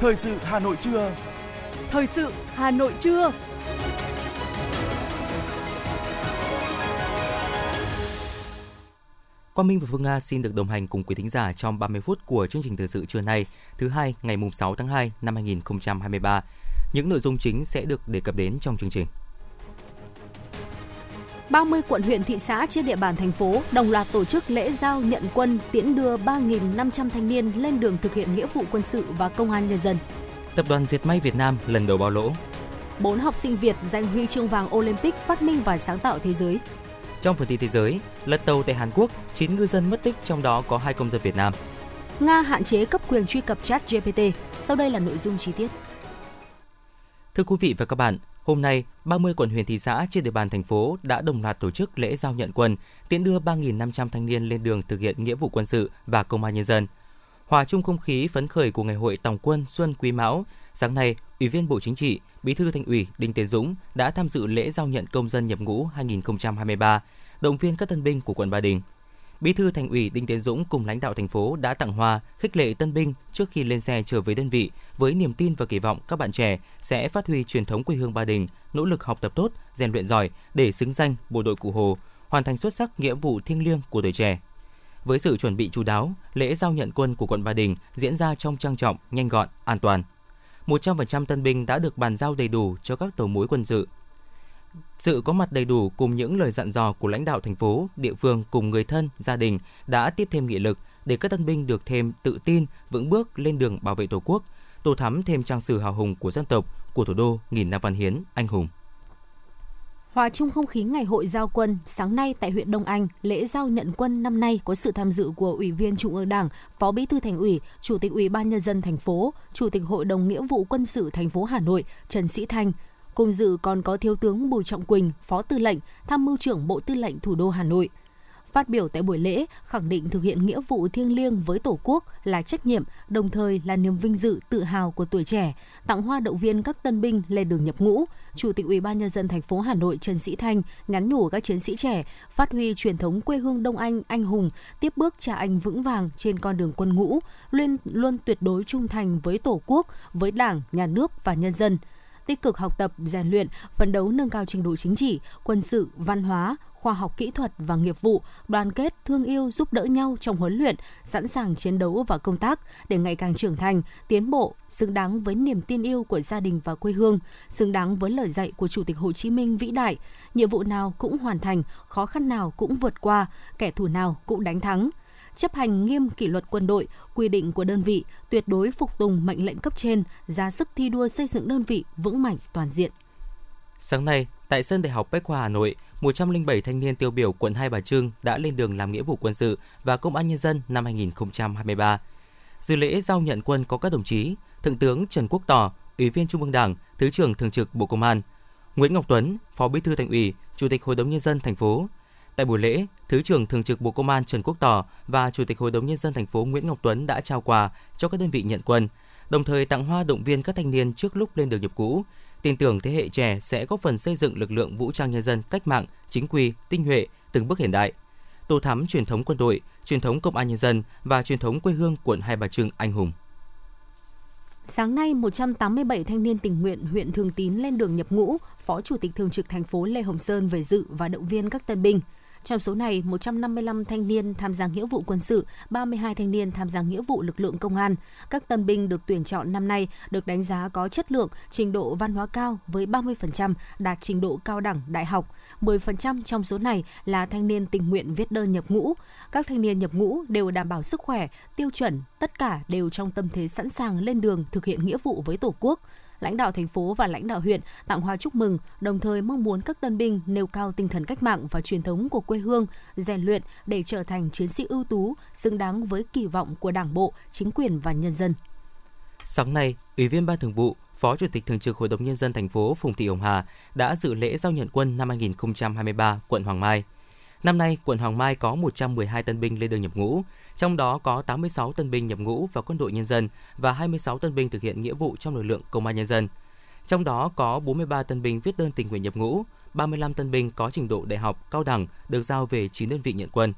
Thời sự Hà Nội trưa. Thời sự Hà Nội trưa. Quang Minh và Phương Nga xin được đồng hành cùng quý thính giả trong 30 phút của chương trình thời sự trưa nay, thứ hai ngày mùng 6 tháng 2 năm 2023. Những nội dung chính sẽ được đề cập đến trong chương trình. 30 quận huyện thị xã trên địa bàn thành phố đồng loạt tổ chức lễ giao nhận quân tiễn đưa 3.500 thanh niên lên đường thực hiện nghĩa vụ quân sự và công an nhân dân. Tập đoàn Diệt May Việt Nam lần đầu báo lỗ. Bốn học sinh Việt giành huy chương vàng Olympic phát minh và sáng tạo thế giới. Trong phần tin thế giới, lật tàu tại Hàn Quốc, 9 ngư dân mất tích trong đó có hai công dân Việt Nam. Nga hạn chế cấp quyền truy cập chat GPT. Sau đây là nội dung chi tiết. Thưa quý vị và các bạn, hôm nay 30 quận huyện thị xã trên địa bàn thành phố đã đồng loạt tổ chức lễ giao nhận quân, tiễn đưa 3.500 thanh niên lên đường thực hiện nghĩa vụ quân sự và công an nhân dân. Hòa chung không khí phấn khởi của ngày hội tổng quân Xuân Quý Mão, sáng nay, Ủy viên Bộ Chính trị, Bí thư Thành ủy Đinh Tiến Dũng đã tham dự lễ giao nhận công dân nhập ngũ 2023, động viên các tân binh của quận Ba Đình. Bí thư Thành ủy Đinh Tiến Dũng cùng lãnh đạo thành phố đã tặng hoa, khích lệ tân binh trước khi lên xe trở về đơn vị với niềm tin và kỳ vọng các bạn trẻ sẽ phát huy truyền thống quê hương Ba Đình, nỗ lực học tập tốt, rèn luyện giỏi để xứng danh bộ đội Cụ Hồ, hoàn thành xuất sắc nghĩa vụ thiêng liêng của tuổi trẻ. Với sự chuẩn bị chú đáo, lễ giao nhận quân của quận Ba Đình diễn ra trong trang trọng, nhanh gọn, an toàn. 100% tân binh đã được bàn giao đầy đủ cho các đầu mối quân sự. Sự có mặt đầy đủ cùng những lời dặn dò của lãnh đạo thành phố, địa phương cùng người thân, gia đình đã tiếp thêm nghị lực để các tân binh được thêm tự tin, vững bước lên đường bảo vệ Tổ quốc, tô thắm thêm trang sử hào hùng của dân tộc, của thủ đô nghìn năm văn hiến, anh hùng. Hòa chung không khí ngày hội giao quân, sáng nay tại huyện Đông Anh, lễ giao nhận quân năm nay có sự tham dự của Ủy viên Trung ương Đảng, Phó Bí thư Thành ủy, Chủ tịch Ủy ban nhân dân thành phố, Chủ tịch Hội đồng Nghĩa vụ quân sự thành phố Hà Nội Trần Sĩ Thanh. Cùng dự còn có Thiếu tướng Bùi Trọng Quỳnh, Phó Tư lệnh, Tham mưu trưởng Bộ Tư lệnh Thủ đô Hà Nội. Phát biểu tại buổi lễ, khẳng định thực hiện nghĩa vụ thiêng liêng với Tổ quốc là trách nhiệm, đồng thời là niềm vinh dự, tự hào của tuổi trẻ, tặng hoa động viên các tân binh lên đường nhập ngũ, Chủ tịch Ủy ban nhân dân thành phố Hà Nội Trần Sĩ Thanh nhắn nhủ các chiến sĩ trẻ phát huy truyền thống quê hương Đông Anh anh hùng, tiếp bước cha anh vững vàng trên con đường quân ngũ, luôn luôn tuyệt đối trung thành với Tổ quốc, với Đảng, nhà nước và nhân dân tích cực học tập, rèn luyện, phấn đấu nâng cao trình độ chính trị, quân sự, văn hóa, khoa học kỹ thuật và nghiệp vụ, đoàn kết, thương yêu, giúp đỡ nhau trong huấn luyện, sẵn sàng chiến đấu và công tác để ngày càng trưởng thành, tiến bộ, xứng đáng với niềm tin yêu của gia đình và quê hương, xứng đáng với lời dạy của Chủ tịch Hồ Chí Minh vĩ đại. Nhiệm vụ nào cũng hoàn thành, khó khăn nào cũng vượt qua, kẻ thù nào cũng đánh thắng chấp hành nghiêm kỷ luật quân đội, quy định của đơn vị, tuyệt đối phục tùng mệnh lệnh cấp trên, ra sức thi đua xây dựng đơn vị vững mạnh toàn diện. Sáng nay, tại sân Đại học Bách khoa Hà Nội, 107 thanh niên tiêu biểu quận Hai Bà Trưng đã lên đường làm nghĩa vụ quân sự và công an nhân dân năm 2023. Dự lễ giao nhận quân có các đồng chí Thượng tướng Trần Quốc Tỏ, Ủy viên Trung ương Đảng, Thứ trưởng Thường trực Bộ Công an, Nguyễn Ngọc Tuấn, Phó Bí thư Thành ủy, Chủ tịch Hội đồng nhân dân thành phố. Tại buổi lễ, Thứ trưởng Thường trực Bộ Công an Trần Quốc Tỏ và Chủ tịch Hội đồng nhân dân thành phố Nguyễn Ngọc Tuấn đã trao quà cho các đơn vị nhận quân, đồng thời tặng hoa động viên các thanh niên trước lúc lên đường nhập ngũ, tin tưởng thế hệ trẻ sẽ góp phần xây dựng lực lượng vũ trang nhân dân cách mạng, chính quy, tinh nhuệ, từng bước hiện đại, tô thắm truyền thống quân đội, truyền thống công an nhân dân và truyền thống quê hương quận Hai Bà Trưng anh hùng. Sáng nay, 187 thanh niên tình nguyện huyện Thường Tín lên đường nhập ngũ, Phó Chủ tịch Thường trực thành phố Lê Hồng Sơn về dự và động viên các tân binh. Trong số này, 155 thanh niên tham gia nghĩa vụ quân sự, 32 thanh niên tham gia nghĩa vụ lực lượng công an. Các tân binh được tuyển chọn năm nay được đánh giá có chất lượng, trình độ văn hóa cao với 30% đạt trình độ cao đẳng đại học. 10% trong số này là thanh niên tình nguyện viết đơn nhập ngũ. Các thanh niên nhập ngũ đều đảm bảo sức khỏe, tiêu chuẩn, tất cả đều trong tâm thế sẵn sàng lên đường thực hiện nghĩa vụ với Tổ quốc lãnh đạo thành phố và lãnh đạo huyện tặng hoa chúc mừng, đồng thời mong muốn các tân binh nêu cao tinh thần cách mạng và truyền thống của quê hương, rèn luyện để trở thành chiến sĩ ưu tú, xứng đáng với kỳ vọng của Đảng bộ, chính quyền và nhân dân. Sáng nay, Ủy viên Ban Thường vụ, Phó Chủ tịch Thường trực Hội đồng Nhân dân thành phố Phùng Thị Hồng Hà đã dự lễ giao nhận quân năm 2023 quận Hoàng Mai. Năm nay, quận Hoàng Mai có 112 tân binh lên đường nhập ngũ, trong đó có 86 tân binh nhập ngũ vào quân đội nhân dân và 26 tân binh thực hiện nghĩa vụ trong lực lượng công an nhân dân. Trong đó có 43 tân binh viết đơn tình nguyện nhập ngũ, 35 tân binh có trình độ đại học, cao đẳng được giao về 9 đơn vị nhận quân.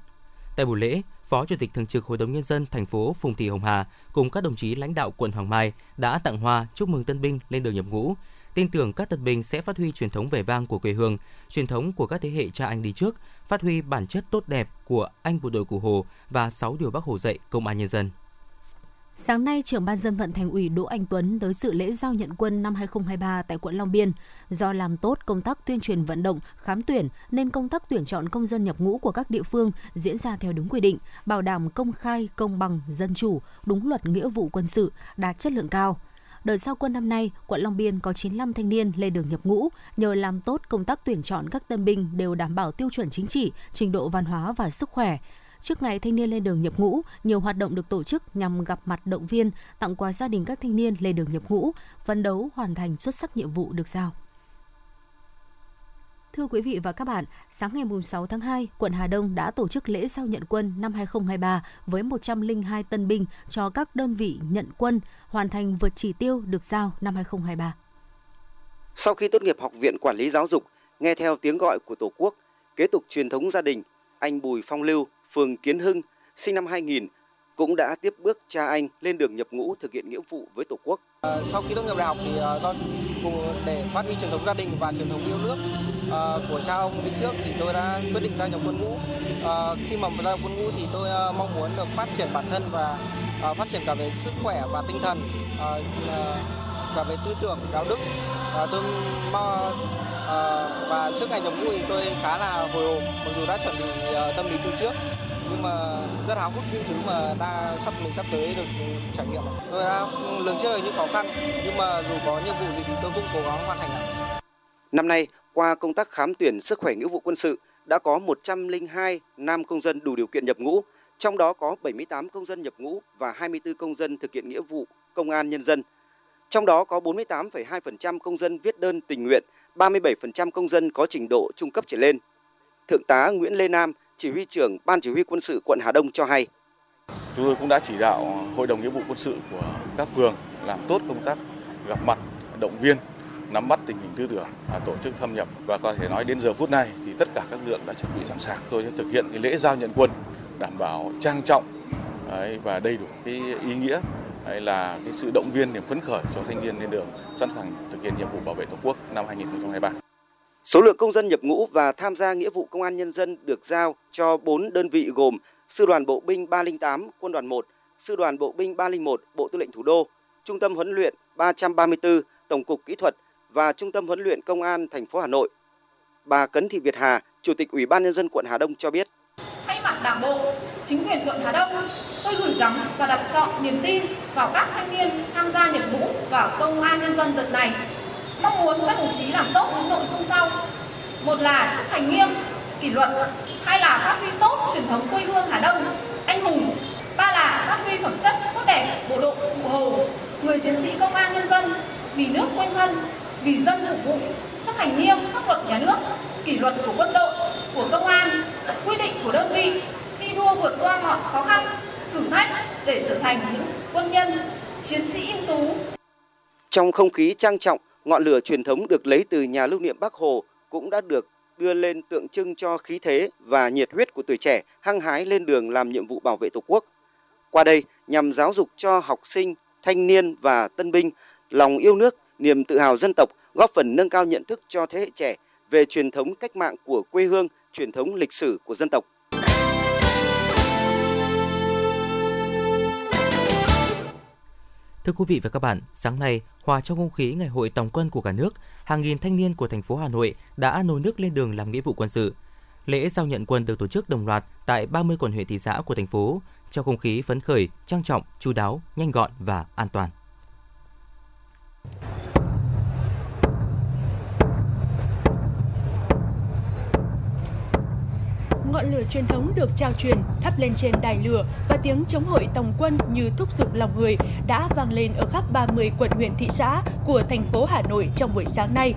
Tại buổi lễ, Phó Chủ tịch Thường trực Hội đồng Nhân dân thành phố Phùng Thị Hồng Hà cùng các đồng chí lãnh đạo quận Hoàng Mai đã tặng hoa chúc mừng tân binh lên đường nhập ngũ. Tin tưởng các tân binh sẽ phát huy truyền thống vẻ vang của quê hương, truyền thống của các thế hệ cha anh đi trước, phát huy bản chất tốt đẹp của anh bộ đội Cụ Hồ và 6 điều Bác Hồ dạy công an nhân dân. Sáng nay, trưởng ban dân vận thành ủy Đỗ Anh Tuấn tới dự lễ giao nhận quân năm 2023 tại quận Long Biên. Do làm tốt công tác tuyên truyền vận động, khám tuyển nên công tác tuyển chọn công dân nhập ngũ của các địa phương diễn ra theo đúng quy định, bảo đảm công khai, công bằng, dân chủ, đúng luật nghĩa vụ quân sự, đạt chất lượng cao. Đợt giao quân năm nay, quận Long Biên có 95 thanh niên lên đường nhập ngũ, nhờ làm tốt công tác tuyển chọn các tân binh đều đảm bảo tiêu chuẩn chính trị, trình độ văn hóa và sức khỏe. Trước ngày thanh niên lên đường nhập ngũ, nhiều hoạt động được tổ chức nhằm gặp mặt động viên, tặng quà gia đình các thanh niên lên đường nhập ngũ, phấn đấu hoàn thành xuất sắc nhiệm vụ được giao. Thưa quý vị và các bạn, sáng ngày 6 tháng 2, quận Hà Đông đã tổ chức lễ giao nhận quân năm 2023 với 102 tân binh cho các đơn vị nhận quân hoàn thành vượt chỉ tiêu được giao năm 2023. Sau khi tốt nghiệp Học viện Quản lý Giáo dục, nghe theo tiếng gọi của Tổ quốc, kế tục truyền thống gia đình, anh Bùi Phong Lưu, phường Kiến Hưng, sinh năm 2000, cũng đã tiếp bước cha anh lên đường nhập ngũ thực hiện nghĩa vụ với Tổ quốc. À, sau khi tốt nghiệp đại học thì uh, do cùng để phát huy truyền thống gia đình và truyền thống yêu nước uh, của cha ông đi trước thì tôi đã quyết định gia nhập quân ngũ. Uh, khi mà gia nhập quân ngũ thì tôi uh, mong muốn được phát triển bản thân và uh, phát triển cả về sức khỏe và tinh thần, uh, uh, cả về tư tưởng, đạo đức. Uh, tôi mong uh, và trước ngày nhập ngũ thì tôi khá là hồi hộp mặc dù đã chuẩn bị uh, tâm lý từ trước nhưng mà rất háo hức những thứ mà đã sắp mình sắp tới được trải nghiệm. Tôi đã lường trước những khó khăn nhưng mà dù có nhiệm vụ gì thì tôi cũng cố gắng hoàn thành ạ. Năm nay, qua công tác khám tuyển sức khỏe nghĩa vụ quân sự, đã có 102 nam công dân đủ điều kiện nhập ngũ, trong đó có 78 công dân nhập ngũ và 24 công dân thực hiện nghĩa vụ công an nhân dân. Trong đó có 48,2% công dân viết đơn tình nguyện, 37% công dân có trình độ trung cấp trở lên. Thượng tá Nguyễn Lê Nam, chỉ huy trưởng Ban chỉ huy quân sự quận Hà Đông cho hay. Chúng tôi cũng đã chỉ đạo Hội đồng nghĩa vụ quân sự của các phường làm tốt công tác gặp mặt, động viên, nắm bắt tình hình tư tưởng, à, tổ chức thâm nhập và có thể nói đến giờ phút này thì tất cả các lượng đã chuẩn bị sẵn sàng. Tôi sẽ thực hiện cái lễ giao nhận quân đảm bảo trang trọng và đầy đủ cái ý nghĩa hay là cái sự động viên niềm phấn khởi cho thanh niên lên đường sẵn sàng thực hiện nhiệm vụ bảo vệ Tổ quốc năm 2023. Số lượng công dân nhập ngũ và tham gia nghĩa vụ công an nhân dân được giao cho 4 đơn vị gồm Sư đoàn Bộ binh 308, Quân đoàn 1, Sư đoàn Bộ binh 301, Bộ Tư lệnh Thủ đô, Trung tâm huấn luyện 334, Tổng cục Kỹ thuật và Trung tâm huấn luyện Công an thành phố Hà Nội. Bà Cấn Thị Việt Hà, Chủ tịch Ủy ban nhân dân quận Hà Đông cho biết: Thay mặt Đảng bộ, chính quyền quận Hà Đông, tôi gửi gắm và đặt chọn niềm tin vào các thanh niên tham gia nhập ngũ vào công an nhân dân đợt này mong muốn các đồng chí làm tốt những nội dung sau. Một là chấp hành nghiêm kỷ luật, hai là phát huy tốt truyền thống quê hương hà đông, anh hùng, ba là phát huy phẩm chất tốt đẹp bộ đội cụ hồ, người chiến sĩ công an nhân dân, vì nước quên thân, vì dân phục vụ, chấp hành nghiêm pháp luật nhà nước, kỷ luật của quân đội, của công an, quy định của đơn vị thi đua vượt qua mọi khó khăn, thử thách để trở thành những quân nhân, chiến sĩ ưu tú. Trong không khí trang trọng ngọn lửa truyền thống được lấy từ nhà lưu niệm Bắc Hồ cũng đã được đưa lên tượng trưng cho khí thế và nhiệt huyết của tuổi trẻ hăng hái lên đường làm nhiệm vụ bảo vệ Tổ quốc. Qua đây, nhằm giáo dục cho học sinh, thanh niên và tân binh lòng yêu nước, niềm tự hào dân tộc, góp phần nâng cao nhận thức cho thế hệ trẻ về truyền thống cách mạng của quê hương, truyền thống lịch sử của dân tộc. Thưa quý vị và các bạn, sáng nay, hòa trong không khí ngày hội tổng quân của cả nước, hàng nghìn thanh niên của thành phố Hà Nội đã nô nước lên đường làm nghĩa vụ quân sự. Lễ giao nhận quân được tổ chức đồng loạt tại 30 quận huyện thị xã của thành phố, trong không khí phấn khởi, trang trọng, chú đáo, nhanh gọn và an toàn. Ngọn lửa truyền thống được trao truyền thắp lên trên đài lửa và tiếng chống hội tòng quân như thúc giục lòng người đã vang lên ở khắp 30 quận huyện thị xã của thành phố Hà Nội trong buổi sáng nay.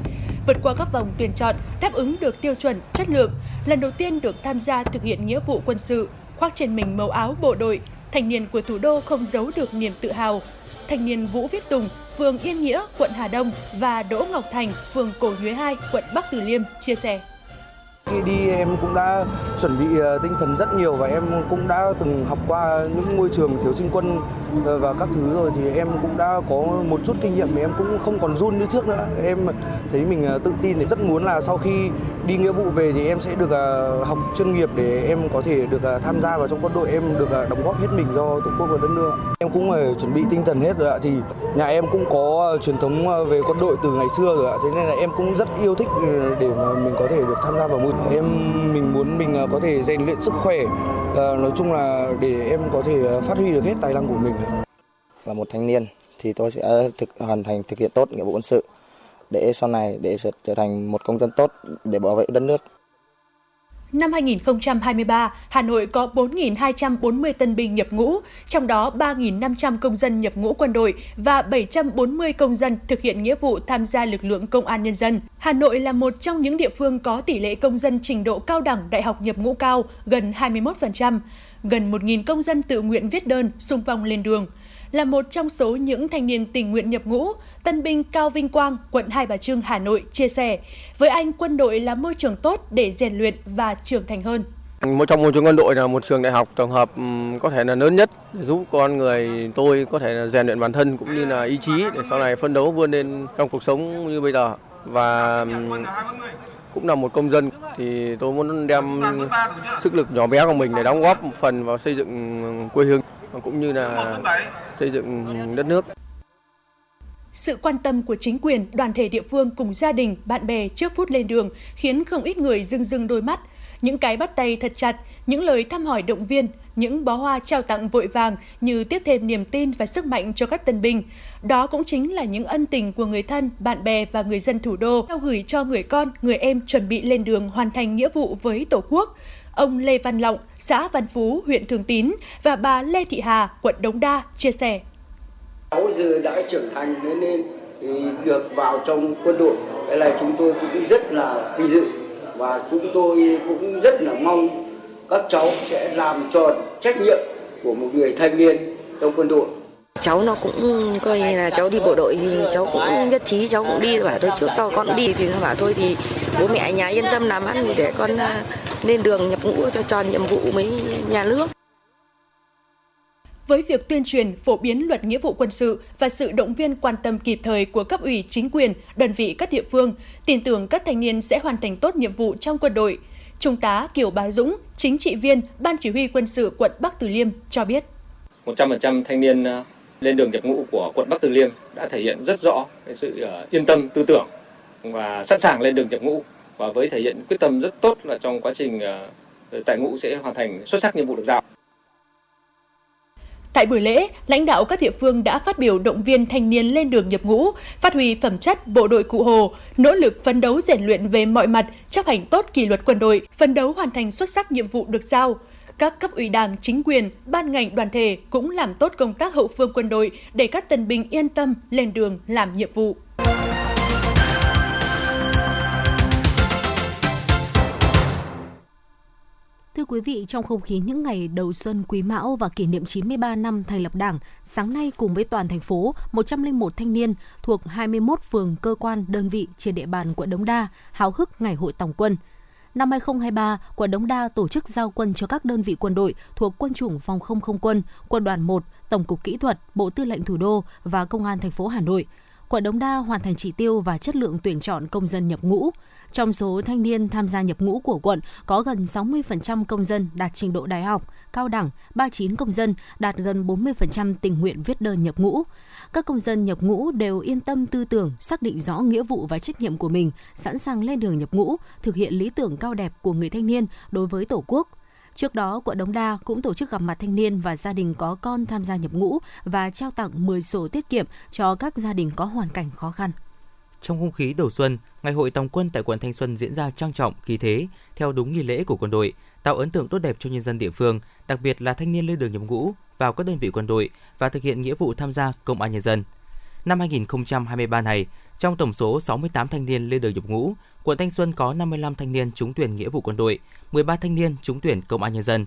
Vượt qua các vòng tuyển chọn, đáp ứng được tiêu chuẩn, chất lượng, lần đầu tiên được tham gia thực hiện nghĩa vụ quân sự, khoác trên mình màu áo bộ đội, thanh niên của thủ đô không giấu được niềm tự hào. Thanh niên Vũ Viết Tùng, phường Yên Nghĩa, quận Hà Đông và Đỗ Ngọc Thành, phường Cổ Nhuế 2, quận Bắc Từ Liêm chia sẻ khi đi em cũng đã chuẩn bị ờ, tinh thần rất nhiều và em cũng đã từng học qua những môi trường thiếu sinh quân ờ, và các thứ rồi thì em cũng đã có một chút kinh nghiệm thì em cũng không còn run như trước nữa. Em thấy mình ờ, tự tin thì rất muốn là sau khi đi nghĩa vụ về thì em sẽ được học chuyên nghiệp để em có thể được tham gia vào trong quân đội em được đóng góp hết mình cho tổ quốc và đất nước. Em cũng chuẩn bị tinh thần hết rồi ạ thì nhà em cũng có truyền thống về quân đội từ ngày xưa rồi ạ. Thế nên là em cũng rất yêu thích ừ, để mà mình có thể được tham gia vào môi em mình muốn mình à, có thể rèn luyện sức khỏe à, nói chung là để em có thể à, phát huy được hết tài năng của mình. Là một thanh niên thì tôi sẽ thực, hoàn thành thực hiện tốt nghĩa vụ quân sự. Để sau này, để trở thành một công dân tốt, để bảo vệ đất nước. Năm 2023, Hà Nội có 4.240 tân binh nhập ngũ, trong đó 3.500 công dân nhập ngũ quân đội và 740 công dân thực hiện nghĩa vụ tham gia lực lượng công an nhân dân. Hà Nội là một trong những địa phương có tỷ lệ công dân trình độ cao đẳng đại học nhập ngũ cao, gần 21%. Gần 1.000 công dân tự nguyện viết đơn, xung phong lên đường – là một trong số những thanh niên tình nguyện nhập ngũ, tân binh Cao Vinh Quang, quận Hai Bà Trưng, Hà Nội chia sẻ, với anh quân đội là môi trường tốt để rèn luyện và trưởng thành hơn. Một trong môi trường quân đội là một trường đại học tổng hợp ừ, có thể là lớn nhất giúp con người tôi có thể là rèn luyện bản thân cũng như là ý chí để sau này phân đấu vươn lên trong cuộc sống như bây giờ. Và ừ, cũng là một công dân thì tôi muốn đem sức lực nhỏ bé của mình để đóng góp một phần vào xây dựng quê hương cũng như là xây dựng đất nước. Sự quan tâm của chính quyền, đoàn thể địa phương cùng gia đình, bạn bè trước phút lên đường khiến không ít người rưng rưng đôi mắt. Những cái bắt tay thật chặt, những lời thăm hỏi động viên, những bó hoa trao tặng vội vàng như tiếp thêm niềm tin và sức mạnh cho các tân binh. Đó cũng chính là những ân tình của người thân, bạn bè và người dân thủ đô trao gửi cho người con, người em chuẩn bị lên đường hoàn thành nghĩa vụ với Tổ quốc ông Lê Văn Lọng, xã Văn Phú, huyện Thường Tín và bà Lê Thị Hà, quận Đống Đa chia sẻ. Cháu giờ đã trưởng thành nên, nên được vào trong quân đội, cái này chúng tôi cũng rất là vinh dự và chúng tôi cũng rất là mong các cháu sẽ làm tròn trách nhiệm của một người thanh niên trong quân đội cháu nó cũng coi như là cháu đi bộ đội thì cháu cũng nhất trí cháu cũng đi bảo thôi trước sau con đi thì nó bảo thôi thì bố mẹ nhà yên tâm làm ăn để con lên đường nhập ngũ cho tròn nhiệm vụ mấy nhà nước với việc tuyên truyền, phổ biến luật nghĩa vụ quân sự và sự động viên quan tâm kịp thời của cấp ủy chính quyền, đơn vị các địa phương, tin tưởng các thanh niên sẽ hoàn thành tốt nhiệm vụ trong quân đội. Trung tá Kiều Bá Dũng, chính trị viên Ban Chỉ huy quân sự quận Bắc Từ Liêm cho biết. 100% thanh niên à, lên đường nhập ngũ của quận Bắc Từ Liêm đã thể hiện rất rõ cái sự uh, yên tâm tư tưởng và sẵn sàng lên đường nhập ngũ và với thể hiện quyết tâm rất tốt là trong quá trình à, tại ngũ sẽ hoàn thành xuất sắc nhiệm vụ được giao. Tại buổi lễ, lãnh đạo các địa phương đã phát biểu động viên thanh niên lên đường nhập ngũ, phát huy phẩm chất bộ đội cụ Hồ, nỗ lực phấn đấu rèn luyện về mọi mặt, chấp hành tốt kỷ luật quân đội, phấn đấu hoàn thành xuất sắc nhiệm vụ được giao các cấp ủy đảng, chính quyền, ban ngành đoàn thể cũng làm tốt công tác hậu phương quân đội để các tân binh yên tâm lên đường làm nhiệm vụ. Thưa quý vị, trong không khí những ngày đầu xuân Quý Mão và kỷ niệm 93 năm thành lập Đảng, sáng nay cùng với toàn thành phố, 101 thanh niên thuộc 21 phường cơ quan đơn vị trên địa bàn quận Đống Đa háo hức ngày hội tổng quân – Năm 2023, quận Đống Đa tổ chức giao quân cho các đơn vị quân đội thuộc Quân chủng Phòng không không quân, Quân đoàn 1, Tổng cục Kỹ thuật, Bộ Tư lệnh Thủ đô và Công an thành phố Hà Nội. Quận Đống Đa hoàn thành chỉ tiêu và chất lượng tuyển chọn công dân nhập ngũ. Trong số thanh niên tham gia nhập ngũ của quận, có gần 60% công dân đạt trình độ đại học, cao đẳng, 39 công dân đạt gần 40% tình nguyện viết đơn nhập ngũ các công dân nhập ngũ đều yên tâm tư tưởng, xác định rõ nghĩa vụ và trách nhiệm của mình, sẵn sàng lên đường nhập ngũ, thực hiện lý tưởng cao đẹp của người thanh niên đối với Tổ quốc. Trước đó, quận Đống Đa cũng tổ chức gặp mặt thanh niên và gia đình có con tham gia nhập ngũ và trao tặng 10 sổ tiết kiệm cho các gia đình có hoàn cảnh khó khăn. Trong không khí đầu xuân, ngày hội tòng quân tại quận Thanh Xuân diễn ra trang trọng, khí thế, theo đúng nghi lễ của quân đội, tạo ấn tượng tốt đẹp cho nhân dân địa phương, đặc biệt là thanh niên lên đường nhập ngũ vào các đơn vị quân đội và thực hiện nghĩa vụ tham gia công an nhân dân. Năm 2023 này, trong tổng số 68 thanh niên lên đường nhập ngũ, quận Thanh Xuân có 55 thanh niên trúng tuyển nghĩa vụ quân đội, 13 thanh niên trúng tuyển công an nhân dân.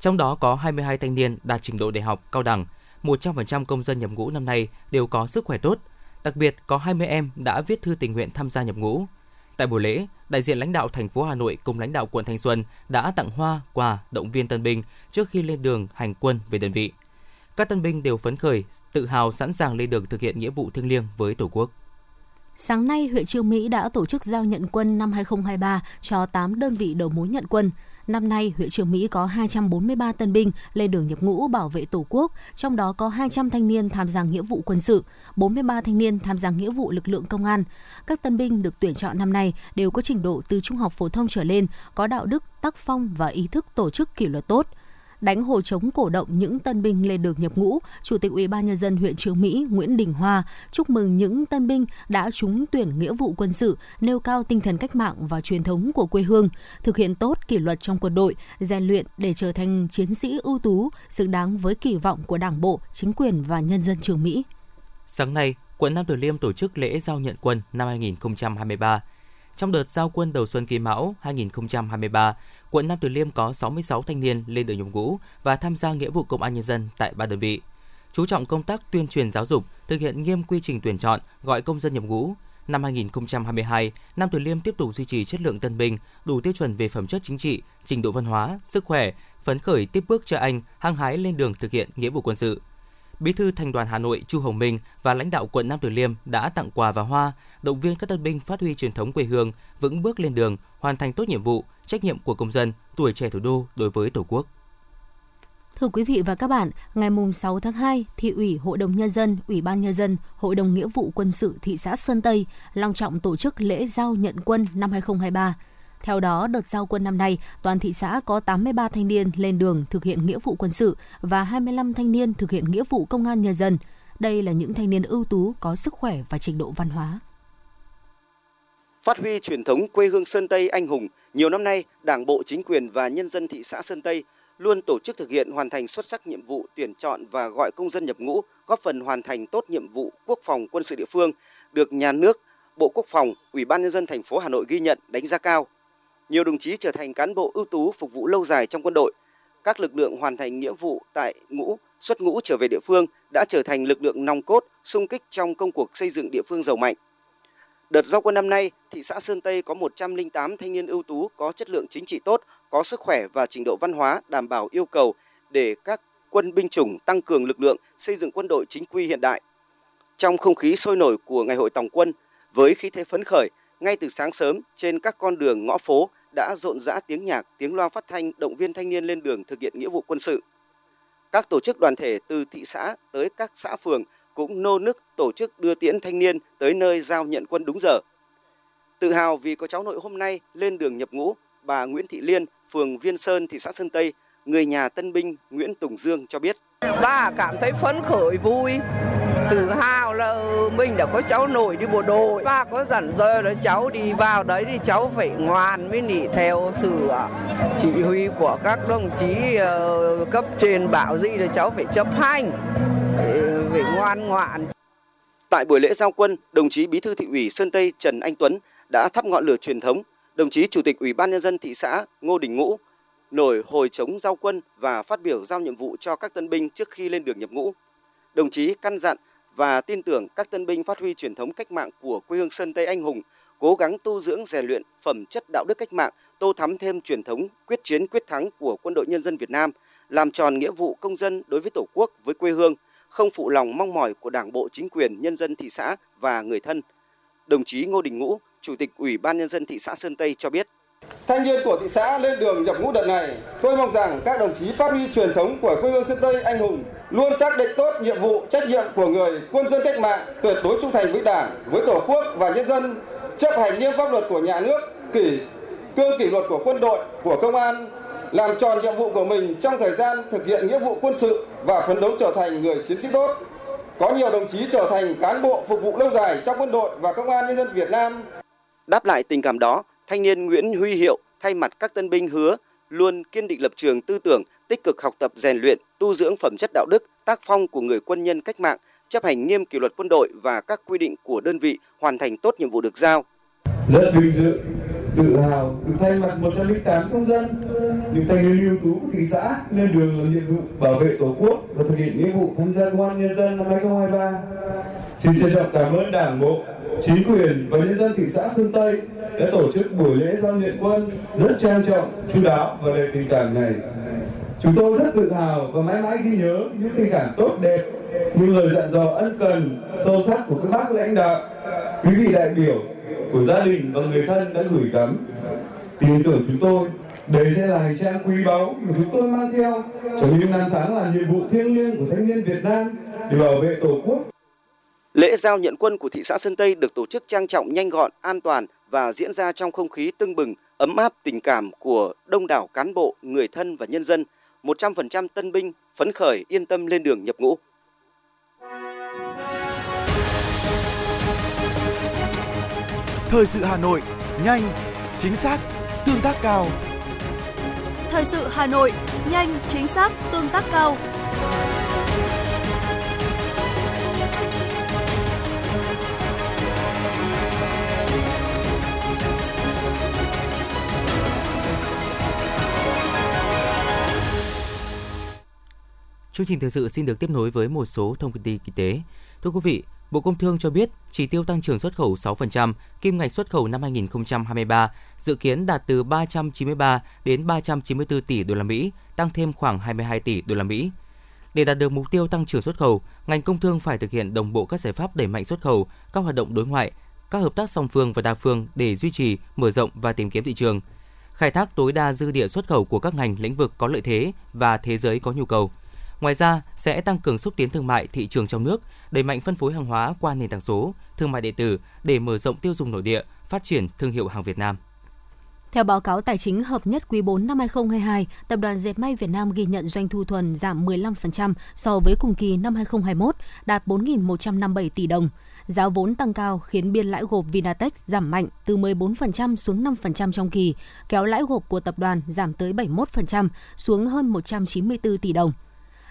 Trong đó có 22 thanh niên đạt trình độ đại học cao đẳng, 100% công dân nhập ngũ năm nay đều có sức khỏe tốt. Đặc biệt có 20 em đã viết thư tình nguyện tham gia nhập ngũ. Tại buổi lễ, đại diện lãnh đạo thành phố Hà Nội cùng lãnh đạo quận Thanh Xuân đã tặng hoa, quà, động viên tân binh trước khi lên đường hành quân về đơn vị. Các tân binh đều phấn khởi, tự hào sẵn sàng lên đường thực hiện nghĩa vụ thiêng liêng với Tổ quốc. Sáng nay, huyện Trương Mỹ đã tổ chức giao nhận quân năm 2023 cho 8 đơn vị đầu mối nhận quân. Năm nay, huyện Trường Mỹ có 243 tân binh lên đường nhập ngũ bảo vệ Tổ quốc, trong đó có 200 thanh niên tham gia nghĩa vụ quân sự, 43 thanh niên tham gia nghĩa vụ lực lượng công an. Các tân binh được tuyển chọn năm nay đều có trình độ từ trung học phổ thông trở lên, có đạo đức, tác phong và ý thức tổ chức kỷ luật tốt – đánh hồ chống cổ động những tân binh lên đường nhập ngũ, Chủ tịch Ủy ban nhân dân huyện Trường Mỹ Nguyễn Đình Hoa chúc mừng những tân binh đã trúng tuyển nghĩa vụ quân sự, nêu cao tinh thần cách mạng và truyền thống của quê hương, thực hiện tốt kỷ luật trong quân đội, rèn luyện để trở thành chiến sĩ ưu tú, xứng đáng với kỳ vọng của Đảng bộ, chính quyền và nhân dân Trường Mỹ. Sáng nay, quận Nam Từ Liêm tổ chức lễ giao nhận quân năm 2023. Trong đợt giao quân đầu xuân Kỳ Mão 2023, quận Nam Từ Liêm có 66 thanh niên lên đường nhập ngũ và tham gia nghĩa vụ công an nhân dân tại ba đơn vị. Chú trọng công tác tuyên truyền giáo dục, thực hiện nghiêm quy trình tuyển chọn, gọi công dân nhập ngũ. Năm 2022, Nam Từ Liêm tiếp tục duy trì chất lượng tân binh, đủ tiêu chuẩn về phẩm chất chính trị, trình độ văn hóa, sức khỏe, phấn khởi tiếp bước cho anh hăng hái lên đường thực hiện nghĩa vụ quân sự. Bí thư Thành đoàn Hà Nội Chu Hồng Minh và lãnh đạo quận Nam Từ Liêm đã tặng quà và hoa, động viên các tân binh phát huy truyền thống quê hương, vững bước lên đường, hoàn thành tốt nhiệm vụ, trách nhiệm của công dân, tuổi trẻ thủ đô đối với Tổ quốc. Thưa quý vị và các bạn, ngày 6 tháng 2, Thị ủy Hội đồng Nhân dân, Ủy ban Nhân dân, Hội đồng Nghĩa vụ Quân sự thị xã Sơn Tây long trọng tổ chức lễ giao nhận quân năm 2023. Theo đó, đợt giao quân năm nay, toàn thị xã có 83 thanh niên lên đường thực hiện nghĩa vụ quân sự và 25 thanh niên thực hiện nghĩa vụ công an nhân dân. Đây là những thanh niên ưu tú có sức khỏe và trình độ văn hóa. Phát huy truyền thống quê hương Sơn Tây anh hùng, nhiều năm nay, Đảng bộ, chính quyền và nhân dân thị xã Sơn Tây luôn tổ chức thực hiện hoàn thành xuất sắc nhiệm vụ tuyển chọn và gọi công dân nhập ngũ, góp phần hoàn thành tốt nhiệm vụ quốc phòng quân sự địa phương, được nhà nước, Bộ Quốc phòng, Ủy ban nhân dân thành phố Hà Nội ghi nhận, đánh giá cao. Nhiều đồng chí trở thành cán bộ ưu tú phục vụ lâu dài trong quân đội. Các lực lượng hoàn thành nghĩa vụ tại ngũ, xuất ngũ trở về địa phương đã trở thành lực lượng nòng cốt, sung kích trong công cuộc xây dựng địa phương giàu mạnh. Đợt giao quân năm nay, thị xã Sơn Tây có 108 thanh niên ưu tú có chất lượng chính trị tốt, có sức khỏe và trình độ văn hóa đảm bảo yêu cầu để các quân binh chủng tăng cường lực lượng xây dựng quân đội chính quy hiện đại. Trong không khí sôi nổi của Ngày hội Tổng quân, với khí thế phấn khởi, ngay từ sáng sớm trên các con đường ngõ phố đã rộn rã tiếng nhạc, tiếng loa phát thanh động viên thanh niên lên đường thực hiện nghĩa vụ quân sự. Các tổ chức đoàn thể từ thị xã tới các xã phường cũng nô nức tổ chức đưa tiễn thanh niên tới nơi giao nhận quân đúng giờ. Tự hào vì có cháu nội hôm nay lên đường nhập ngũ, bà Nguyễn Thị Liên, phường Viên Sơn, thị xã Sơn Tây, người nhà tân binh Nguyễn Tùng Dương cho biết. Bà cảm thấy phấn khởi vui, tự hào là ừ, mình đã có cháu nổi đi bộ đội. Ba có dặn dò là cháu đi vào đấy thì cháu phải ngoan mới nị theo sự à, chỉ huy của các đồng chí ờ, cấp trên bảo gì là cháu phải chấp hành phải ngoan ngoãn. Tại buổi lễ giao quân, đồng chí Bí thư thị ủy Sơn Tây Trần Anh Tuấn đã thắp ngọn lửa truyền thống. Đồng chí Chủ tịch Ủy ban nhân dân thị xã Ngô Đình Ngũ nổi hồi chống giao quân và phát biểu giao nhiệm vụ cho các tân binh trước khi lên đường nhập ngũ. Đồng chí căn dặn và tin tưởng các tân binh phát huy truyền thống cách mạng của quê hương Sơn Tây anh hùng, cố gắng tu dưỡng rèn luyện phẩm chất đạo đức cách mạng, tô thắm thêm truyền thống quyết chiến quyết thắng của quân đội nhân dân Việt Nam, làm tròn nghĩa vụ công dân đối với Tổ quốc, với quê hương, không phụ lòng mong mỏi của Đảng bộ, chính quyền, nhân dân thị xã và người thân. Đồng chí Ngô Đình Ngũ, Chủ tịch Ủy ban nhân dân thị xã Sơn Tây cho biết: Thanh niên của thị xã lên đường nhập ngũ đợt này, tôi mong rằng các đồng chí phát huy truyền thống của quê hương Sơn Tây anh hùng, luôn xác định tốt nhiệm vụ, trách nhiệm của người quân dân cách mạng, tuyệt đối trung thành với Đảng, với Tổ quốc và nhân dân, chấp hành nghiêm pháp luật của nhà nước, kỷ cương kỷ luật của quân đội, của công an, làm tròn nhiệm vụ của mình trong thời gian thực hiện nghĩa vụ quân sự và phấn đấu trở thành người chiến sĩ tốt. Có nhiều đồng chí trở thành cán bộ phục vụ lâu dài trong quân đội và công an nhân dân Việt Nam. Đáp lại tình cảm đó, thanh niên Nguyễn Huy Hiệu thay mặt các tân binh hứa luôn kiên định lập trường tư tưởng, tích cực học tập rèn luyện, tu dưỡng phẩm chất đạo đức, tác phong của người quân nhân cách mạng, chấp hành nghiêm kỷ luật quân đội và các quy định của đơn vị, hoàn thành tốt nhiệm vụ được giao. Rất vinh dự tự hào được thay mặt 108 công dân, những thanh niên ưu tú của thị xã lên đường làm nhiệm vụ bảo vệ Tổ quốc và thực hiện nghĩa vụ tham gia công an nhân dân năm 2023. Xin trân trọng cảm ơn Đảng bộ, chính quyền và nhân dân thị xã Sơn Tây đã tổ chức buổi lễ giao nhận quân rất trang trọng, chú đáo và đầy tình cảm này. Chúng tôi rất tự hào và mãi mãi ghi nhớ những tình cảm tốt đẹp, những lời dặn dò ân cần, sâu sắc của các bác lãnh đạo, quý vị đại biểu, của gia đình và người thân đã gửi gắm. Tin tưởng chúng tôi, đây sẽ là hành trang quý báu mà chúng tôi mang theo trong những năm tháng làm nhiệm vụ thiêng liêng của thanh niên Việt Nam để bảo vệ Tổ quốc. Lễ giao nhận quân của thị xã Sơn Tây được tổ chức trang trọng, nhanh gọn, an toàn và diễn ra trong không khí tưng bừng, ấm áp tình cảm của đông đảo cán bộ, người thân và nhân dân. 100% tân binh phấn khởi yên tâm lên đường nhập ngũ. Thời sự Hà Nội, nhanh, chính xác, tương tác cao. Thời sự Hà Nội, nhanh, chính xác, tương tác cao. Chương trình thời sự xin được tiếp nối với một số thông tin kinh tế. Thưa quý vị, Bộ Công Thương cho biết chỉ tiêu tăng trưởng xuất khẩu 6%, kim ngạch xuất khẩu năm 2023 dự kiến đạt từ 393 đến 394 tỷ đô la Mỹ, tăng thêm khoảng 22 tỷ đô la Mỹ. Để đạt được mục tiêu tăng trưởng xuất khẩu, ngành công thương phải thực hiện đồng bộ các giải pháp đẩy mạnh xuất khẩu, các hoạt động đối ngoại, các hợp tác song phương và đa phương để duy trì, mở rộng và tìm kiếm thị trường, khai thác tối đa dư địa xuất khẩu của các ngành lĩnh vực có lợi thế và thế giới có nhu cầu – Ngoài ra, sẽ tăng cường xúc tiến thương mại thị trường trong nước, đẩy mạnh phân phối hàng hóa qua nền tảng số, thương mại điện tử để mở rộng tiêu dùng nội địa, phát triển thương hiệu hàng Việt Nam. Theo báo cáo tài chính hợp nhất quý 4 năm 2022, Tập đoàn Dệt may Việt Nam ghi nhận doanh thu thuần giảm 15% so với cùng kỳ năm 2021, đạt 4.157 tỷ đồng. Giá vốn tăng cao khiến biên lãi gộp Vinatex giảm mạnh từ 14% xuống 5% trong kỳ, kéo lãi gộp của tập đoàn giảm tới 71% xuống hơn 194 tỷ đồng.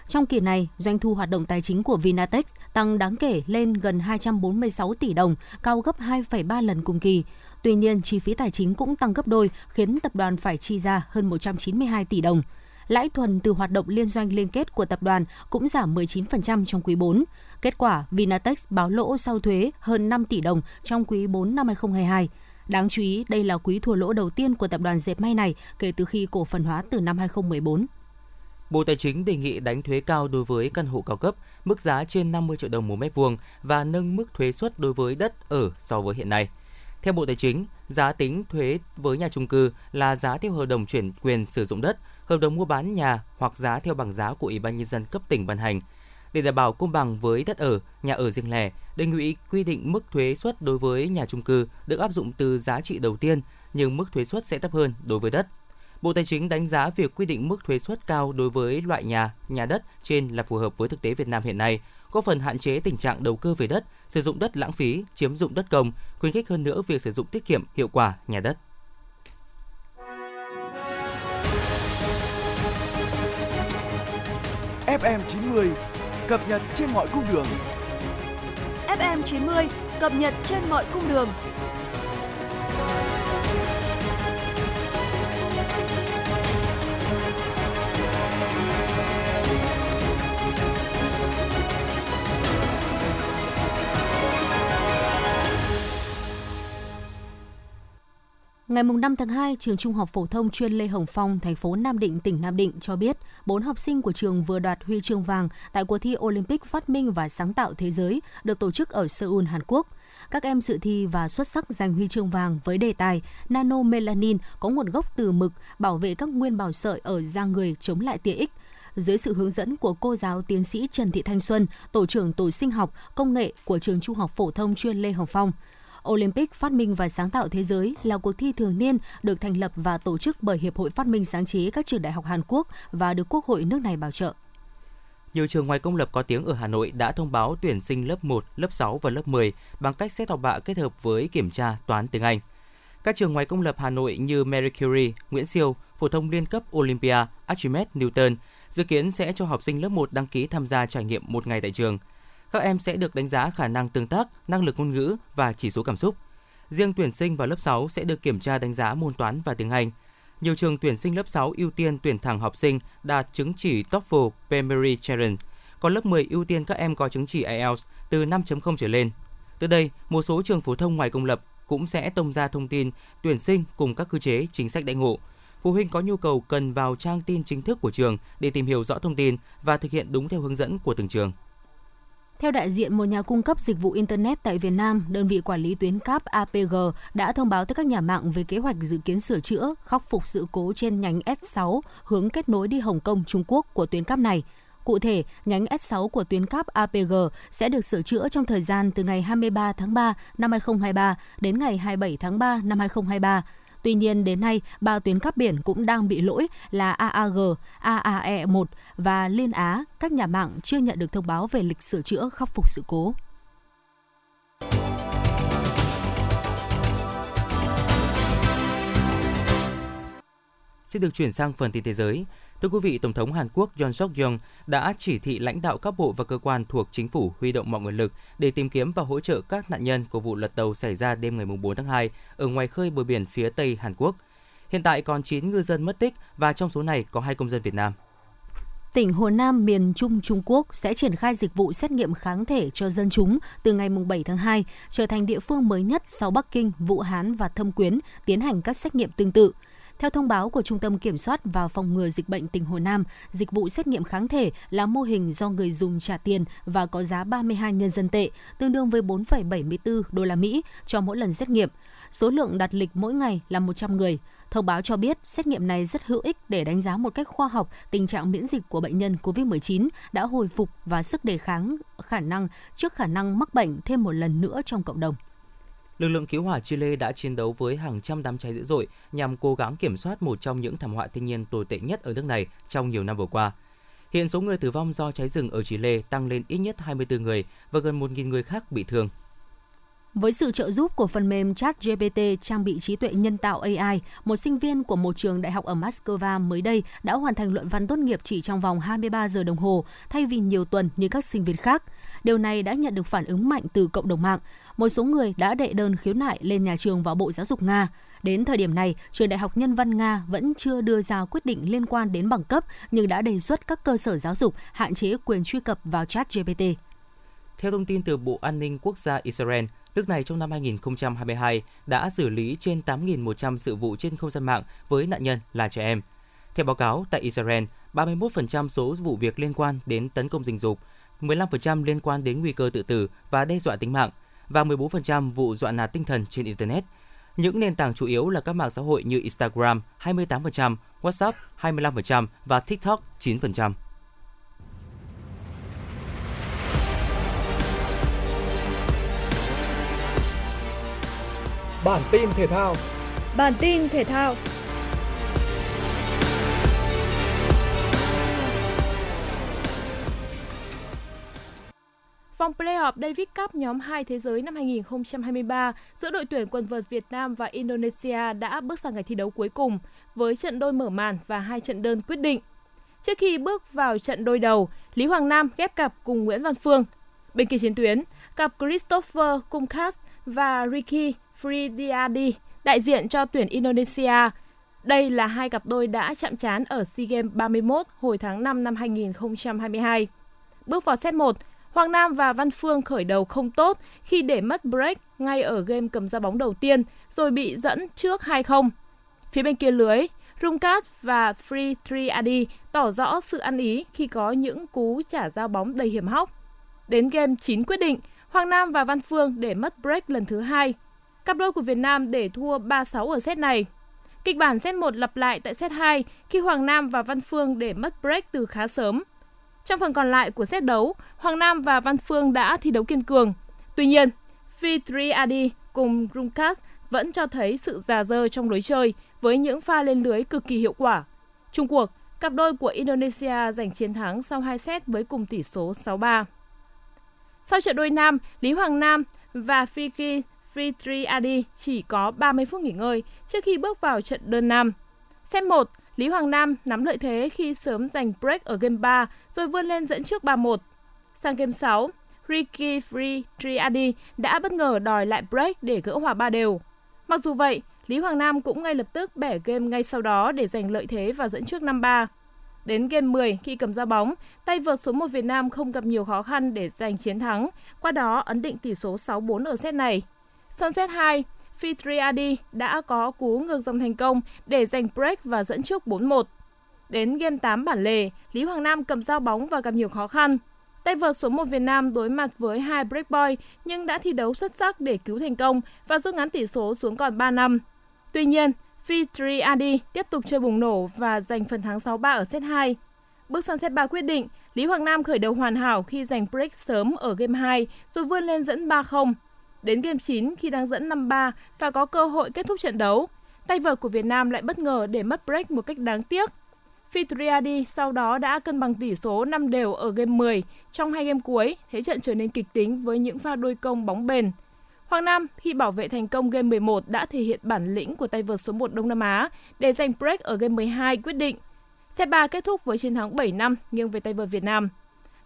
Trong kỳ này, doanh thu hoạt động tài chính của Vinatex tăng đáng kể lên gần 246 tỷ đồng, cao gấp 2,3 lần cùng kỳ. Tuy nhiên, chi phí tài chính cũng tăng gấp đôi, khiến tập đoàn phải chi ra hơn 192 tỷ đồng. Lãi thuần từ hoạt động liên doanh liên kết của tập đoàn cũng giảm 19% trong quý 4. Kết quả, Vinatex báo lỗ sau thuế hơn 5 tỷ đồng trong quý 4 năm 2022. Đáng chú ý, đây là quý thua lỗ đầu tiên của tập đoàn dệt may này kể từ khi cổ phần hóa từ năm 2014. Bộ Tài chính đề nghị đánh thuế cao đối với căn hộ cao cấp, mức giá trên 50 triệu đồng một mét vuông và nâng mức thuế suất đối với đất ở so với hiện nay. Theo Bộ Tài chính, giá tính thuế với nhà trung cư là giá theo hợp đồng chuyển quyền sử dụng đất, hợp đồng mua bán nhà hoặc giá theo bảng giá của Ủy ban nhân dân cấp tỉnh ban hành. Để đảm bảo công bằng với đất ở, nhà ở riêng lẻ, đề nghị quy định mức thuế suất đối với nhà trung cư được áp dụng từ giá trị đầu tiên, nhưng mức thuế suất sẽ thấp hơn đối với đất Bộ Tài chính đánh giá việc quy định mức thuế suất cao đối với loại nhà, nhà đất trên là phù hợp với thực tế Việt Nam hiện nay, góp phần hạn chế tình trạng đầu cơ về đất, sử dụng đất lãng phí, chiếm dụng đất công, khuyến khích hơn nữa việc sử dụng tiết kiệm hiệu quả nhà đất. FM 90 cập nhật trên mọi cung đường. FM 90 cập nhật trên mọi cung đường. Ngày 5 tháng 2, trường Trung học phổ thông chuyên Lê Hồng Phong, thành phố Nam Định, tỉnh Nam Định cho biết, bốn học sinh của trường vừa đoạt huy chương vàng tại cuộc thi Olympic phát minh và sáng tạo thế giới được tổ chức ở Seoul, Hàn Quốc. Các em dự thi và xuất sắc giành huy chương vàng với đề tài Nano Melanin có nguồn gốc từ mực bảo vệ các nguyên bào sợi ở da người chống lại tia X dưới sự hướng dẫn của cô giáo tiến sĩ Trần Thị Thanh Xuân, tổ trưởng tổ sinh học công nghệ của trường Trung học phổ thông chuyên Lê Hồng Phong. Olympic phát minh và sáng tạo thế giới là cuộc thi thường niên được thành lập và tổ chức bởi Hiệp hội Phát minh sáng chế các trường đại học Hàn Quốc và được Quốc hội nước này bảo trợ. Nhiều trường ngoài công lập có tiếng ở Hà Nội đã thông báo tuyển sinh lớp 1, lớp 6 và lớp 10 bằng cách xét học bạ kết hợp với kiểm tra toán tiếng Anh. Các trường ngoài công lập Hà Nội như Marie Curie, Nguyễn Siêu, Phổ thông Liên cấp Olympia, Archimedes Newton dự kiến sẽ cho học sinh lớp 1 đăng ký tham gia trải nghiệm một ngày tại trường – các em sẽ được đánh giá khả năng tương tác, năng lực ngôn ngữ và chỉ số cảm xúc. Riêng tuyển sinh vào lớp 6 sẽ được kiểm tra đánh giá môn toán và tiếng Anh. Nhiều trường tuyển sinh lớp 6 ưu tiên tuyển thẳng học sinh đạt chứng chỉ TOEFL Primary Challenge, còn lớp 10 ưu tiên các em có chứng chỉ IELTS từ 5.0 trở lên. Từ đây, một số trường phổ thông ngoài công lập cũng sẽ tung ra thông tin tuyển sinh cùng các cơ chế chính sách đại ngộ. Phụ huynh có nhu cầu cần vào trang tin chính thức của trường để tìm hiểu rõ thông tin và thực hiện đúng theo hướng dẫn của từng trường. Theo đại diện một nhà cung cấp dịch vụ Internet tại Việt Nam, đơn vị quản lý tuyến cáp APG đã thông báo tới các nhà mạng về kế hoạch dự kiến sửa chữa, khắc phục sự cố trên nhánh S6 hướng kết nối đi Hồng Kông, Trung Quốc của tuyến cáp này. Cụ thể, nhánh S6 của tuyến cáp APG sẽ được sửa chữa trong thời gian từ ngày 23 tháng 3 năm 2023 đến ngày 27 tháng 3 năm 2023. Tuy nhiên, đến nay, ba tuyến cáp biển cũng đang bị lỗi là AAG, AAE1 và Liên Á. Các nhà mạng chưa nhận được thông báo về lịch sửa chữa khắc phục sự cố. Xin được chuyển sang phần tin thế giới. Thưa quý vị, Tổng thống Hàn Quốc Yoon suk yeol đã chỉ thị lãnh đạo các bộ và cơ quan thuộc chính phủ huy động mọi nguồn lực để tìm kiếm và hỗ trợ các nạn nhân của vụ lật tàu xảy ra đêm ngày 4 tháng 2 ở ngoài khơi bờ biển phía Tây Hàn Quốc. Hiện tại còn 9 ngư dân mất tích và trong số này có hai công dân Việt Nam. Tỉnh Hồ Nam miền Trung Trung Quốc sẽ triển khai dịch vụ xét nghiệm kháng thể cho dân chúng từ ngày 7 tháng 2, trở thành địa phương mới nhất sau Bắc Kinh, Vũ Hán và Thâm Quyến tiến hành các xét nghiệm tương tự. Theo thông báo của Trung tâm Kiểm soát và Phòng ngừa Dịch bệnh tỉnh Hồ Nam, dịch vụ xét nghiệm kháng thể là mô hình do người dùng trả tiền và có giá 32 nhân dân tệ, tương đương với 4,74 đô la Mỹ cho mỗi lần xét nghiệm. Số lượng đặt lịch mỗi ngày là 100 người. Thông báo cho biết xét nghiệm này rất hữu ích để đánh giá một cách khoa học tình trạng miễn dịch của bệnh nhân COVID-19 đã hồi phục và sức đề kháng khả năng trước khả năng mắc bệnh thêm một lần nữa trong cộng đồng lực lượng cứu hỏa Chile đã chiến đấu với hàng trăm đám cháy dữ dội nhằm cố gắng kiểm soát một trong những thảm họa thiên nhiên tồi tệ nhất ở nước này trong nhiều năm vừa qua. Hiện số người tử vong do cháy rừng ở Chile tăng lên ít nhất 24 người và gần 1.000 người khác bị thương. Với sự trợ giúp của phần mềm ChatGPT trang bị trí tuệ nhân tạo AI, một sinh viên của một trường đại học ở Moscow mới đây đã hoàn thành luận văn tốt nghiệp chỉ trong vòng 23 giờ đồng hồ, thay vì nhiều tuần như các sinh viên khác. Điều này đã nhận được phản ứng mạnh từ cộng đồng mạng. Một số người đã đệ đơn khiếu nại lên nhà trường và Bộ Giáo dục Nga. Đến thời điểm này, trường Đại học Nhân văn Nga vẫn chưa đưa ra quyết định liên quan đến bằng cấp, nhưng đã đề xuất các cơ sở giáo dục hạn chế quyền truy cập vào chat GPT. Theo thông tin từ Bộ An ninh Quốc gia Israel, nước này trong năm 2022 đã xử lý trên 8.100 sự vụ trên không gian mạng với nạn nhân là trẻ em. Theo báo cáo, tại Israel, 31% số vụ việc liên quan đến tấn công tình dục, 15% liên quan đến nguy cơ tự tử và đe dọa tính mạng và 14% vụ dọa nạt tinh thần trên Internet. Những nền tảng chủ yếu là các mạng xã hội như Instagram 28%, WhatsApp 25% và TikTok 9%. Bản tin thể thao Bản tin thể thao Vòng playoff Davis Cup nhóm 2 thế giới năm 2023 giữa đội tuyển quần vợt Việt Nam và Indonesia đã bước sang ngày thi đấu cuối cùng với trận đôi mở màn và hai trận đơn quyết định. Trước khi bước vào trận đôi đầu, Lý Hoàng Nam ghép cặp cùng Nguyễn Văn Phương. Bên kia chiến tuyến, cặp Christopher Kumkas và Ricky Fridiadi đại diện cho tuyển Indonesia. Đây là hai cặp đôi đã chạm trán ở SEA Games 31 hồi tháng 5 năm 2022. Bước vào set 1, Hoàng Nam và Văn Phương khởi đầu không tốt khi để mất break ngay ở game cầm ra bóng đầu tiên rồi bị dẫn trước 2-0. Phía bên kia lưới, Rungkat và Free 3 Adi tỏ rõ sự ăn ý khi có những cú trả giao bóng đầy hiểm hóc. Đến game 9 quyết định, Hoàng Nam và Văn Phương để mất break lần thứ hai. Cặp đôi của Việt Nam để thua 3-6 ở set này. Kịch bản set 1 lặp lại tại set 2 khi Hoàng Nam và Văn Phương để mất break từ khá sớm. Trong phần còn lại của set đấu, Hoàng Nam và Văn Phương đã thi đấu kiên cường. Tuy nhiên, Fitri Adi cùng Rumkat vẫn cho thấy sự già dơ trong lối chơi với những pha lên lưới cực kỳ hiệu quả. Trung cuộc, cặp đôi của Indonesia giành chiến thắng sau 2 set với cùng tỷ số 6-3. Sau trận đôi nam, Lý Hoàng Nam và Fiki Fitri Adi chỉ có 30 phút nghỉ ngơi trước khi bước vào trận đơn nam. Set 1, Lý Hoàng Nam nắm lợi thế khi sớm giành break ở game 3 rồi vươn lên dẫn trước 3-1. Sang game 6, Ricky Free Triadi đã bất ngờ đòi lại break để gỡ hòa ba đều. Mặc dù vậy, Lý Hoàng Nam cũng ngay lập tức bẻ game ngay sau đó để giành lợi thế và dẫn trước 5-3. Đến game 10 khi cầm ra bóng, tay vợt số 1 Việt Nam không gặp nhiều khó khăn để giành chiến thắng, qua đó ấn định tỷ số 6-4 ở set này. Sang set 2, Fitriadi đã có cú ngược dòng thành công để giành break và dẫn trước 4-1. Đến game 8 bản lề, Lý Hoàng Nam cầm giao bóng và gặp nhiều khó khăn. Tay vợt số 1 Việt Nam đối mặt với hai break boy nhưng đã thi đấu xuất sắc để cứu thành công và rút ngắn tỷ số xuống còn 3 năm. Tuy nhiên, Fitri Adi tiếp tục chơi bùng nổ và giành phần thắng 6-3 ở set 2. Bước sang set 3 quyết định, Lý Hoàng Nam khởi đầu hoàn hảo khi giành break sớm ở game 2 rồi vươn lên dẫn 3-0. Đến game 9 khi đang dẫn 5-3 và có cơ hội kết thúc trận đấu, tay vợt của Việt Nam lại bất ngờ để mất break một cách đáng tiếc. Fitriadi sau đó đã cân bằng tỷ số 5 đều ở game 10 trong hai game cuối, thế trận trở nên kịch tính với những pha đôi công bóng bền. Hoàng Nam khi bảo vệ thành công game 11 đã thể hiện bản lĩnh của tay vợt số 1 Đông Nam Á để giành break ở game 12 quyết định. Set 3 kết thúc với chiến thắng 7 năm nghiêng về tay vợt Việt Nam.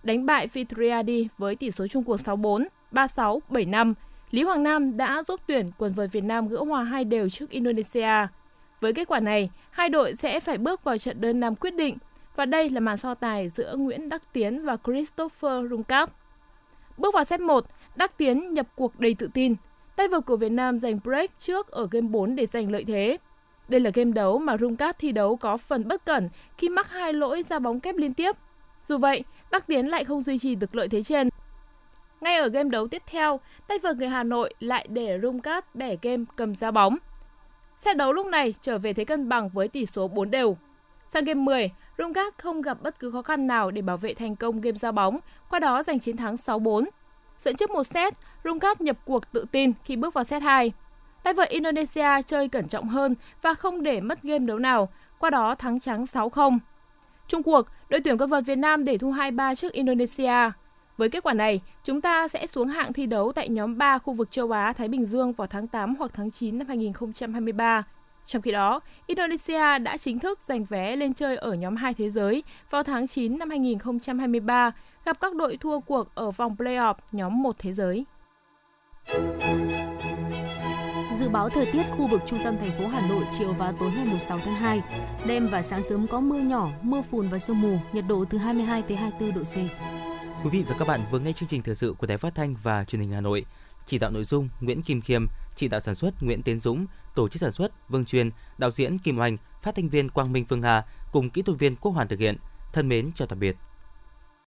Đánh bại Fitriadi với tỷ số chung cuộc 6-4, 3-6, 7-5, Lý Hoàng Nam đã giúp tuyển quần vợt Việt Nam gỡ hòa hai đều trước Indonesia. Với kết quả này, hai đội sẽ phải bước vào trận đơn nam quyết định và đây là màn so tài giữa Nguyễn Đắc Tiến và Christopher Rungkat. Bước vào set 1, Đắc Tiến nhập cuộc đầy tự tin. Tay vợt của Việt Nam giành break trước ở game 4 để giành lợi thế. Đây là game đấu mà Rungkat thi đấu có phần bất cẩn khi mắc hai lỗi ra bóng kép liên tiếp. Dù vậy, Đắc Tiến lại không duy trì được lợi thế trên. Ngay ở game đấu tiếp theo, tay vợt người Hà Nội lại để Rungkat bẻ game cầm ra bóng. Set đấu lúc này trở về thế cân bằng với tỷ số 4 đều. Sang game 10, Rungkat không gặp bất cứ khó khăn nào để bảo vệ thành công game ra bóng, qua đó giành chiến thắng 6-4. Dẫn trước một set, Rungkat nhập cuộc tự tin khi bước vào set 2. Tay vợt Indonesia chơi cẩn trọng hơn và không để mất game đấu nào, qua đó thắng trắng 6-0. Trung cuộc, đội tuyển quân vợt Việt Nam để thua 2-3 trước Indonesia. Với kết quả này, chúng ta sẽ xuống hạng thi đấu tại nhóm 3 khu vực châu Á Thái Bình Dương vào tháng 8 hoặc tháng 9 năm 2023. Trong khi đó, Indonesia đã chính thức giành vé lên chơi ở nhóm 2 thế giới vào tháng 9 năm 2023, gặp các đội thua cuộc ở vòng playoff nhóm 1 thế giới. Dự báo thời tiết khu vực trung tâm thành phố Hà Nội chiều và tối ngày 6 tháng 2. Đêm và sáng sớm có mưa nhỏ, mưa phùn và sương mù, nhiệt độ từ 22 tới 24 độ C. Quý vị và các bạn vừa nghe chương trình thời sự của Đài Phát thanh và Truyền hình Hà Nội. Chỉ đạo nội dung Nguyễn Kim Khiêm, chỉ đạo sản xuất Nguyễn Tiến Dũng, tổ chức sản xuất Vương Truyền, đạo diễn Kim Oanh, phát thanh viên Quang Minh Phương Hà cùng kỹ thuật viên Quốc Hoàn thực hiện. Thân mến chào tạm biệt.